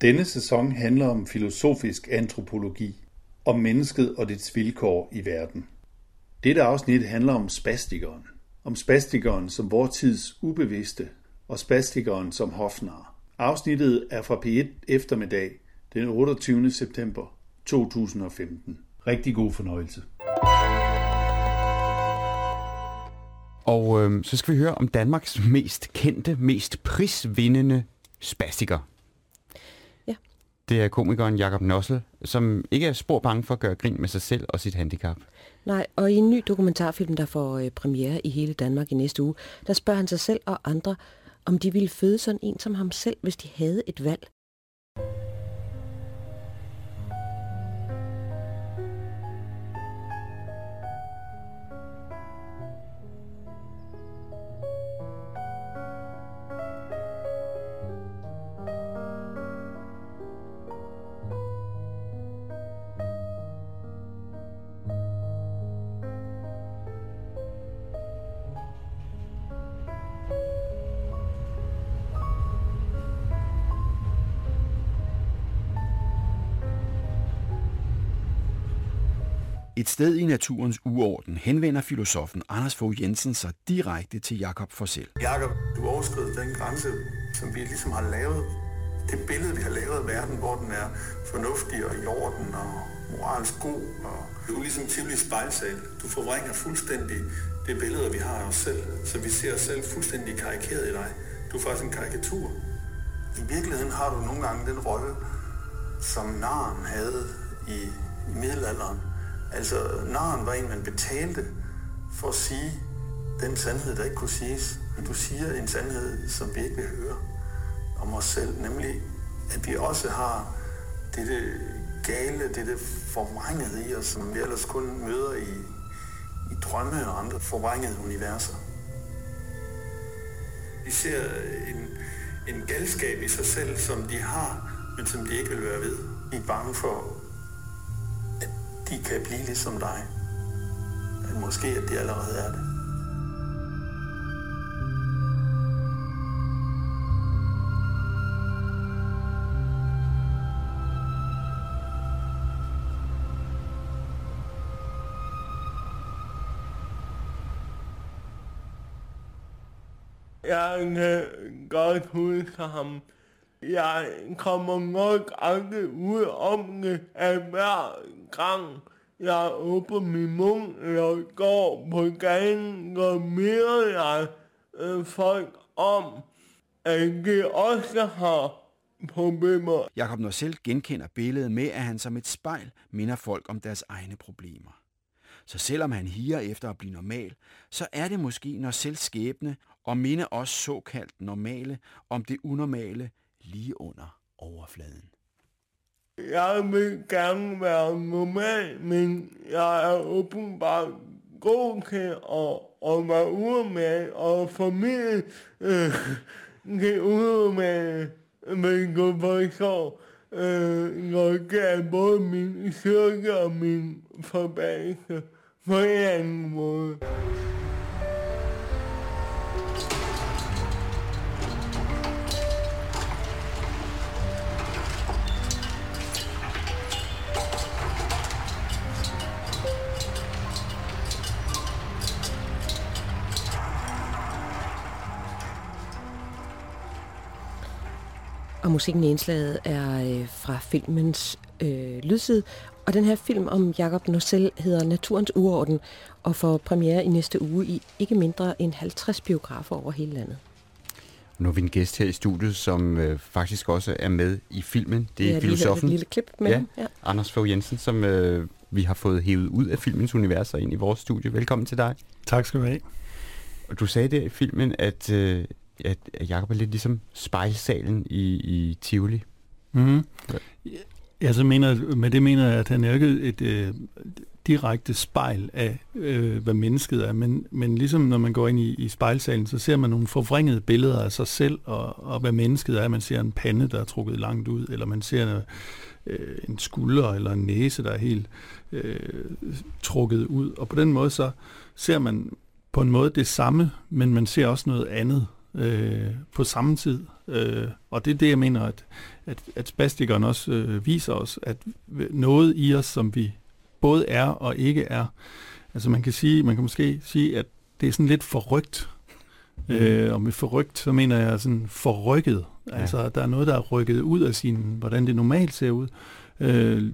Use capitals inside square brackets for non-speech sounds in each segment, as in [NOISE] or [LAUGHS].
Denne sæson handler om filosofisk antropologi, om mennesket og dets vilkår i verden. Dette afsnit handler om spastikeren. Om spastikeren som vor tids ubevidste, og spastikeren som hofnar. Afsnittet er fra P1 eftermiddag den 28. september 2015. Rigtig god fornøjelse. Og øh, så skal vi høre om Danmarks mest kendte, mest prisvindende spastiker. Det er komikeren Jakob Nossel, som ikke er spor bange for at gøre grin med sig selv og sit handicap. Nej, og i en ny dokumentarfilm, der får øh, premiere i hele Danmark i næste uge, der spørger han sig selv og andre, om de ville føde sådan en som ham selv, hvis de havde et valg. Et sted i naturens uorden henvender filosofen Anders Fogh Jensen sig direkte til Jakob Forsell. Jakob, du overskrider den grænse, som vi ligesom har lavet. Det billede, vi har lavet af verden, hvor den er fornuftig og i orden og moralsk god. Og du er ligesom Tivoli spejlsal. Du forvrænger fuldstændig det billede, vi har af os selv. Så vi ser os selv fuldstændig karikeret i dig. Du er faktisk en karikatur. I virkeligheden har du nogle gange den rolle, som naren havde i, i middelalderen. Altså, naren var en, man betalte for at sige den sandhed, der ikke kunne siges. Men du siger en sandhed, som vi ikke vil høre om os selv, nemlig at vi også har dette gale, dette forvrængede i os, som vi ellers kun møder i, i drømme og andre forvrængede universer. De ser en, en galskab i sig selv, som de har, men som de ikke vil være ved. De er bange for, de kan blive ligesom dig. Men måske, at de allerede er det. Jeg kan øh, godt huske ham. Jeg kommer nok aldrig ud om øh, det, at hver gang jeg åbner min mund eller går på gaden, går mere jeg øh, folk om, at de også har problemer. Jakob Norsel genkender billedet med, at han som et spejl minder folk om deres egne problemer. Så selvom han higer efter at blive normal, så er det måske Norsels skæbne og minde os såkaldt normale om det unormale lige under overfladen. Jeg vil gerne være normal, men jeg er åbenbart god til at, at være unormal og familien øh, det unormale, men du forstår, øh, når det er både min styrke og min forbandelse på en anden måde. Og musikken i indslaget er øh, fra filmens øh, lydside. Og den her film om Jakob Norsel hedder Naturens Uorden og får premiere i næste uge i ikke mindre end 50 biografer over hele landet. Nu har vi en gæst her i studiet, som øh, faktisk også er med i filmen. Det er Ja, filosofen Et lille klip med ja. Ja. Anders Fogh Jensen, som øh, vi har fået hævet ud af filmens univers og ind i vores studie. Velkommen til dig. Tak skal du have. Og du sagde der i filmen, at, øh, at Jacob er lidt ligesom spejlsalen i, i Tivoli. Mm-hmm. Ja. Ja, så mener, med det mener jeg, at han er ikke et øh, direkte spejl af, øh, hvad mennesket er, men, men ligesom når man går ind i, i spejlsalen, så ser man nogle forvrængede billeder af sig selv og, og hvad mennesket er. Man ser en pande, der er trukket langt ud, eller man ser øh, en skulder eller en næse, der er helt øh, trukket ud. Og på den måde så ser man på en måde det samme, men man ser også noget andet. Øh, på samme tid. Øh, og det er det, jeg mener, at, at, at spastikeren også øh, viser os, at noget i os, som vi både er og ikke er. Altså man kan sige, man kan måske sige, at det er sådan lidt forrygt. Mm. Øh, og med forrygt, så mener jeg sådan forrykket. Ja. Altså der er noget, der er rykket ud af sin, hvordan det normalt ser ud. Øh,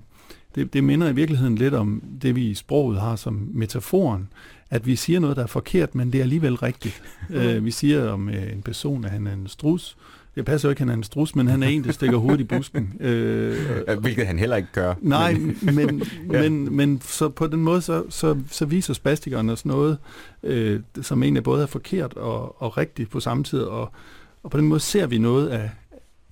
det, det minder i virkeligheden lidt om det, vi i sproget har som metaforen, at vi siger noget, der er forkert, men det er alligevel rigtigt. [LAUGHS] øh, vi siger om øh, en person, at han er en strus. Det passer jo ikke, at han er en strus, men han er en, der stikker hovedet i busken. [LAUGHS] Øh, Hvilket han heller ikke gør. [LAUGHS] Nej, men, ja. men, men så på den måde, så, så, så viser spastikeren os noget, øh, som egentlig både er forkert og, og rigtigt på samme tid, og, og på den måde ser vi noget af,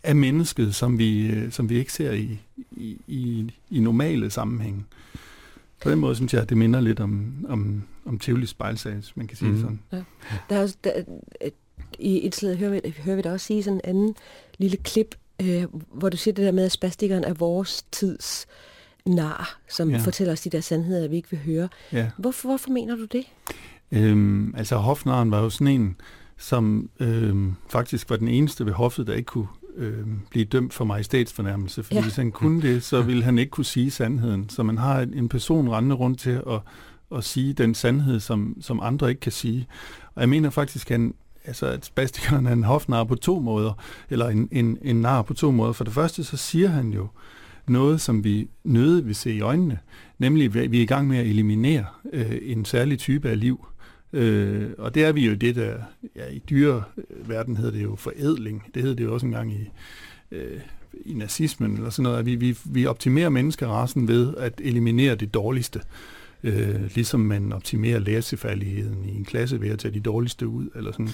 af mennesket, som vi, øh, som vi ikke ser i, i, i, i normale sammenhænge. På den måde synes jeg, at det minder lidt om, om, om Tivoli spejlsag, man kan sige mm. sådan. Ja. Der er også, der, I et sted hører vi, hører vi da også sige sådan en anden lille klip, øh, hvor du siger det der med, at spastikeren er vores tids nar, som ja. fortæller os de der sandheder, vi ikke vil høre. Ja. Hvorfor, hvorfor mener du det? Øhm, altså hofnaren var jo sådan en, som øhm, faktisk var den eneste ved hoffet, der ikke kunne øh, blive dømt for majestætsfornærmelse, fordi ja. hvis han kunne det, så ville han ikke kunne sige sandheden. Så man har en person rendende rundt til at, at sige den sandhed, som, som andre ikke kan sige. Og jeg mener faktisk, at han, altså, at spastikeren er en hofnar på to måder, eller en, en, en nar på to måder. For det første, så siger han jo noget, som vi nøde vil se i øjnene, nemlig at vi er i gang med at eliminere øh, en særlig type af liv. Øh, og det er vi jo det, der ja, i dyreverden øh, hedder det jo forædling. Det hedder det jo også engang i, øh, i nazismen eller sådan noget. At vi, vi, vi optimerer menneskerassen ved at eliminere det dårligste. Øh, ligesom man optimerer læsefærdigheden i en klasse ved at tage de dårligste ud. Eller sådan.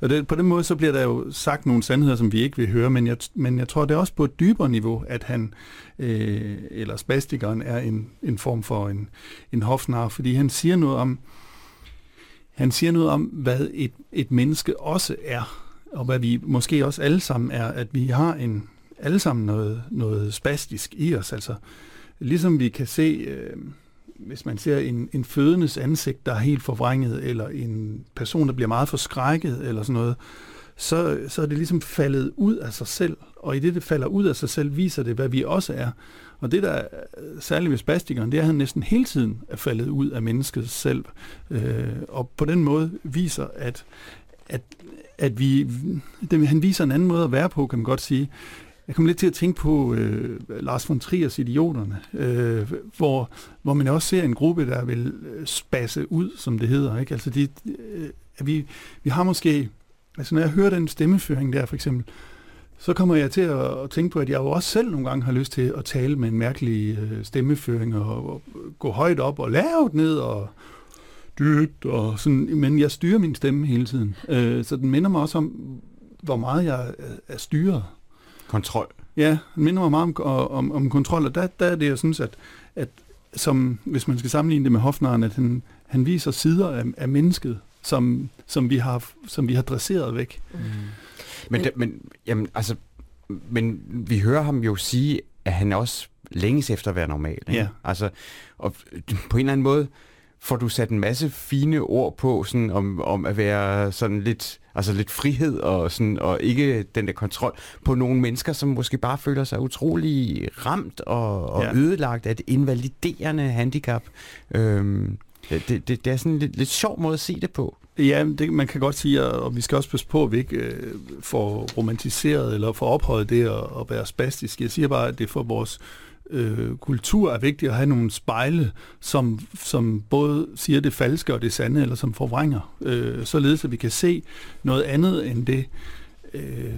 Og det, på den måde så bliver der jo sagt nogle sandheder, som vi ikke vil høre, men jeg, men jeg tror, det er også på et dybere niveau, at han, øh, eller spastikeren, er en, en form for en, en hofnar, fordi han siger noget om, han siger noget om, hvad et, et menneske også er, og hvad vi måske også alle sammen er, at vi har en alle sammen noget, noget spastisk i os. Altså, ligesom vi kan se, øh, hvis man ser en, en fødendes ansigt, der er helt forvrænget, eller en person, der bliver meget forskrækket, eller sådan noget, så, så er det ligesom faldet ud af sig selv. Og i det, det falder ud af sig selv, viser det, hvad vi også er. Og det, der er særligt ved spastikeren, det er, at han næsten hele tiden er faldet ud af mennesket selv. Øh, og på den måde viser, at, at, at vi, det, han viser en anden måde at være på, kan man godt sige. Jeg kom lidt til at tænke på øh, Lars von Triers Idioterne, øh, hvor, hvor man også ser en gruppe, der vil spasse ud, som det hedder. Ikke? Altså de, øh, vi, vi har måske, altså når jeg hører den stemmeføring der for eksempel, så kommer jeg til at, tænke på, at jeg jo også selv nogle gange har lyst til at tale med en mærkelig øh, stemmeføring og, gå højt op og lavt ned og dyt og sådan, men jeg styrer min stemme hele tiden. Øh, så den minder mig også om, hvor meget jeg er, er styret. Kontrol. Ja, den minder mig meget om, om, om kontrol, og der, der er det, jeg synes, at, at som, hvis man skal sammenligne det med Hofnaren, at han, han viser sider af, af mennesket, som, som, vi har, som vi har dresseret væk. Mm. Men, det, men, jamen, altså, men vi hører ham jo sige, at han også længes efter at være normal. Ikke? Ja. Altså, og på en eller anden måde får du sat en masse fine ord på, sådan om, om at være sådan lidt, altså lidt frihed og, sådan, og ikke den der kontrol på nogle mennesker, som måske bare føler sig utrolig ramt og, og ja. ødelagt af et invaliderende handicap. Øhm, det, det, det er sådan en lidt, lidt sjov måde at se det på. Ja, det, man kan godt sige, og vi skal også passe på, at vi ikke øh, får romantiseret eller får ophøjet det at, at være spastisk. Jeg siger bare, at det for vores øh, kultur er vigtigt at have nogle spejle, som, som både siger det falske og det sande, eller som forvrænger, øh, således at vi kan se noget andet end det, øh,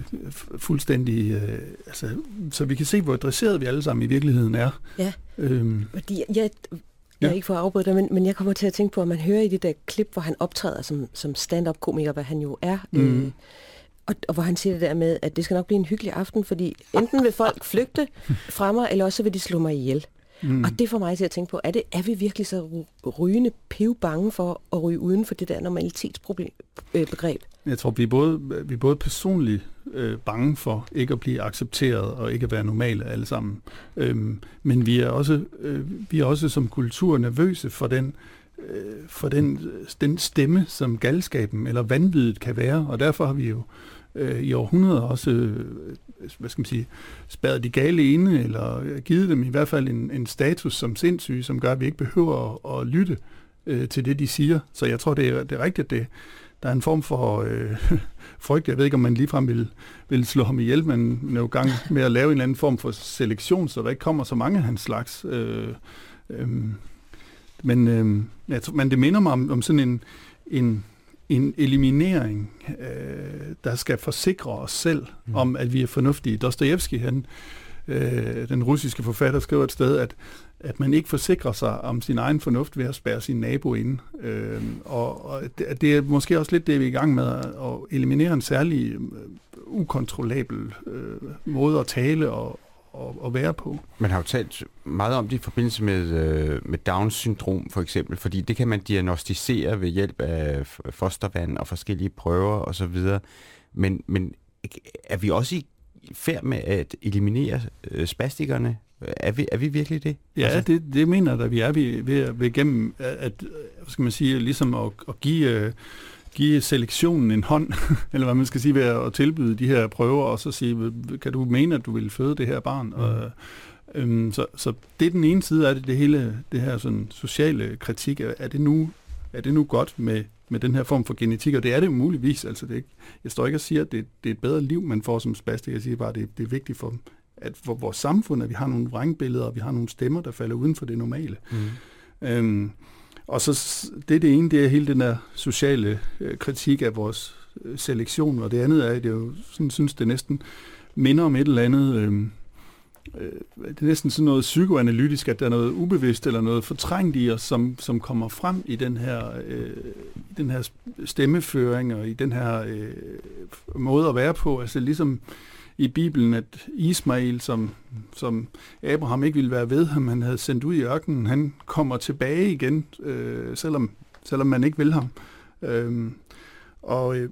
fuldstændig, øh, altså, så vi kan se, hvor adresseret vi alle sammen i virkeligheden er. Ja, øhm. fordi jeg, jeg er ikke for at afbryde dig, men, men jeg kommer til at tænke på, at man hører i det der klip, hvor han optræder som, som stand-up-komiker, hvad han jo er, mm. øh, og, og hvor han siger det der med, at det skal nok blive en hyggelig aften, fordi enten vil folk [LAUGHS] flygte fra mig, eller også vil de slå mig ihjel. Mm. Og det får mig til at tænke på, er, det, er vi virkelig så rygende piv bange for at ryge uden for det der normalitetsbegreb? Jeg tror, vi er både, vi er både personligt øh, bange for ikke at blive accepteret og ikke at være normale alle sammen. Øhm, men vi er, også, øh, vi er også som kultur nervøse for den øh, for den, den stemme, som galskaben eller vanvittigt kan være, og derfor har vi jo øh, i århundreder også, øh, hvad skal man sige, spadet de gale inde, eller givet dem i hvert fald en, en status som sindssyge, som gør, at vi ikke behøver at, at lytte øh, til det, de siger. Så jeg tror, det er, det er rigtigt, det, der er en form for øh, [LAUGHS] frygt. Jeg ved ikke, om man ligefrem vil, vil slå ham ihjel, men er jo gang med at lave en eller anden form for selektion, så der ikke kommer så mange af hans slags. Øh, øh, men, øh, ja, men det minder mig om, om sådan en, en, en eliminering, øh, der skal forsikre os selv mm. om, at vi er fornuftige. Dostojevski, han, øh, den russiske forfatter, skriver et sted, at at man ikke forsikrer sig om sin egen fornuft ved at spærre sin nabo ind. Øh, og og det, det er måske også lidt det, vi er i gang med, at eliminere en særlig øh, ukontrollabel øh, måde at tale og, og, og være på. Man har jo talt meget om det i forbindelse med, øh, med Down-syndrom for eksempel, fordi det kan man diagnostisere ved hjælp af fostervand og forskellige prøver osv. Men, men er vi også i færd med at eliminere øh, spastikerne er vi, er vi virkelig det? Ja, altså? det, det mener jeg, at vi er ved, ved, ved gennem at, hvad skal man sige, ligesom at, at give, øh, give selektionen en hånd, [LAUGHS] eller hvad man skal sige, ved at tilbyde de her prøver, og så sige, kan du mene, at du vil føde det her barn? Mm. Og, øhm, så, så det er den ene side af det, det hele, det her sådan sociale kritik. Er, det nu, er det nu godt med, med den her form for genetik? Og det er det muligvis. Altså det, jeg står ikke og siger, at det, det er et bedre liv, man får som spastik. Jeg siger bare, at det, det er vigtigt for at for vores samfund, at vi har nogle vrængbilleder, og vi har nogle stemmer, der falder uden for det normale. Mm. Øhm, og så det det ene, det er hele den der sociale øh, kritik af vores øh, selektion, og det andet er, at jeg jo sådan, synes, det næsten minder om et eller andet, øh, øh, det er næsten sådan noget psykoanalytisk, at der er noget ubevidst eller noget fortrængt i os, som, som kommer frem i den her, øh, den her stemmeføring og i den her øh, måde at være på. Altså ligesom i Bibelen, at Ismail, som, som Abraham ikke ville være ved ham, han havde sendt ud i ørkenen, han kommer tilbage igen, øh, selvom, selvom man ikke vil ham. Øh, og øh,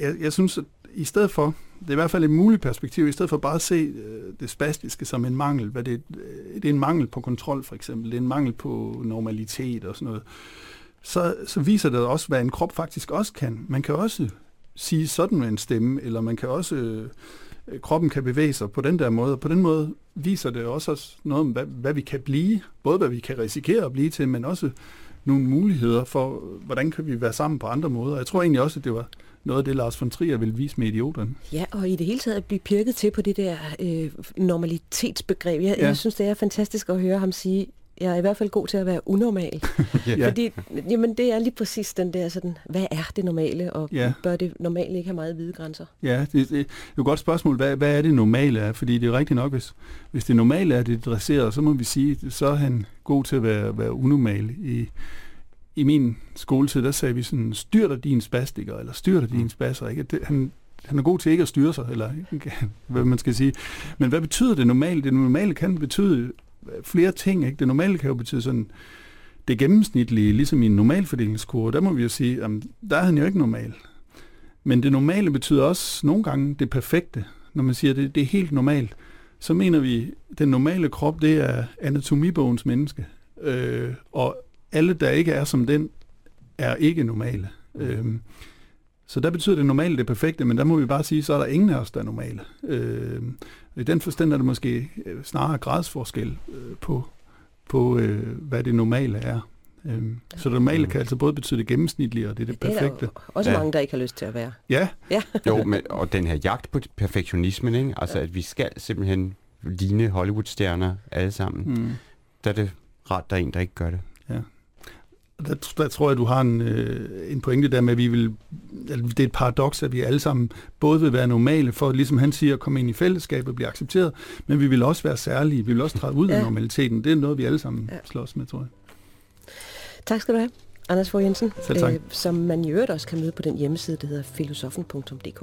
jeg, jeg synes, at i stedet for, det er i hvert fald et muligt perspektiv, i stedet for bare at se øh, det spastiske som en mangel, hvad det, øh, det er en mangel på kontrol for eksempel, det er en mangel på normalitet og sådan noget, så, så viser det også, hvad en krop faktisk også kan. Man kan også sige sådan med en stemme, eller man kan også øh, Øh, kroppen kan bevæge sig på den der måde. På den måde viser det også noget om, hvad, hvad vi kan blive. Både hvad vi kan risikere at blive til, men også nogle muligheder for, hvordan kan vi være sammen på andre måder. Jeg tror egentlig også, at det var noget af det, Lars von Trier ville vise med idioterne. Ja, og i det hele taget at blive pirket til på det der øh, normalitetsbegreb. Jeg, ja. jeg synes, det er fantastisk at høre ham sige, jeg er i hvert fald god til at være unormal. [LAUGHS] ja. [LAUGHS] Fordi jamen, det er lige præcis den der sådan, hvad er det normale, og ja. bør det normale ikke have meget hvide grænser? Ja, det, det, er jo et godt spørgsmål. Hvad, hvad er det normale er? Fordi det er rigtigt nok, hvis, hvis det normale er det dresserede, så må vi sige, så er han god til at være, være unormal. I, I min skoletid, der sagde vi sådan, styr dig din spastiker, eller styr dig din spasser. Ikke? Det, han, han er god til ikke at styre sig, eller [LAUGHS] hvad man skal sige. Men hvad betyder det normale? Det normale kan betyde flere ting. Ikke? Det normale kan jo betyde sådan, det gennemsnitlige, ligesom i en normalfordelingskurve, der må vi jo sige, at der er han jo ikke normal. Men det normale betyder også nogle gange det perfekte. Når man siger, at det, det er helt normalt, så mener vi, at den normale krop, det er anatomibogens menneske. Øh, og alle, der ikke er som den, er ikke normale. Øh, så der betyder det normale det perfekte, men der må vi bare sige, så er der ingen af os, der er normale. Øh, i den forstand er det måske øh, snarere gradsforskel øh, på, på øh, hvad det normale er. Øhm, så det normale kan altså både betyde det gennemsnitlige og det, det perfekte. Det er der også ja. mange, der ikke har lyst til at være. Ja. ja. jo, men, og den her jagt på perfektionismen, ikke? altså ja. at vi skal simpelthen ligne Hollywood-stjerner alle sammen, mm. der er det ret, der er en, der ikke gør det. Der, der tror jeg, du har en, øh, en pointe der med, at vi vil, altså, det er et paradoks, at vi alle sammen både vil være normale for, ligesom han siger, at komme ind i fællesskabet og blive accepteret, men vi vil også være særlige, vi vil også træde ud ja. af normaliteten. Det er noget, vi alle sammen ja. slås med, tror jeg. Tak skal du have, Anders Fogh Jensen. Øh, som man i øvrigt også kan møde på den hjemmeside, der hedder filosofen.dk.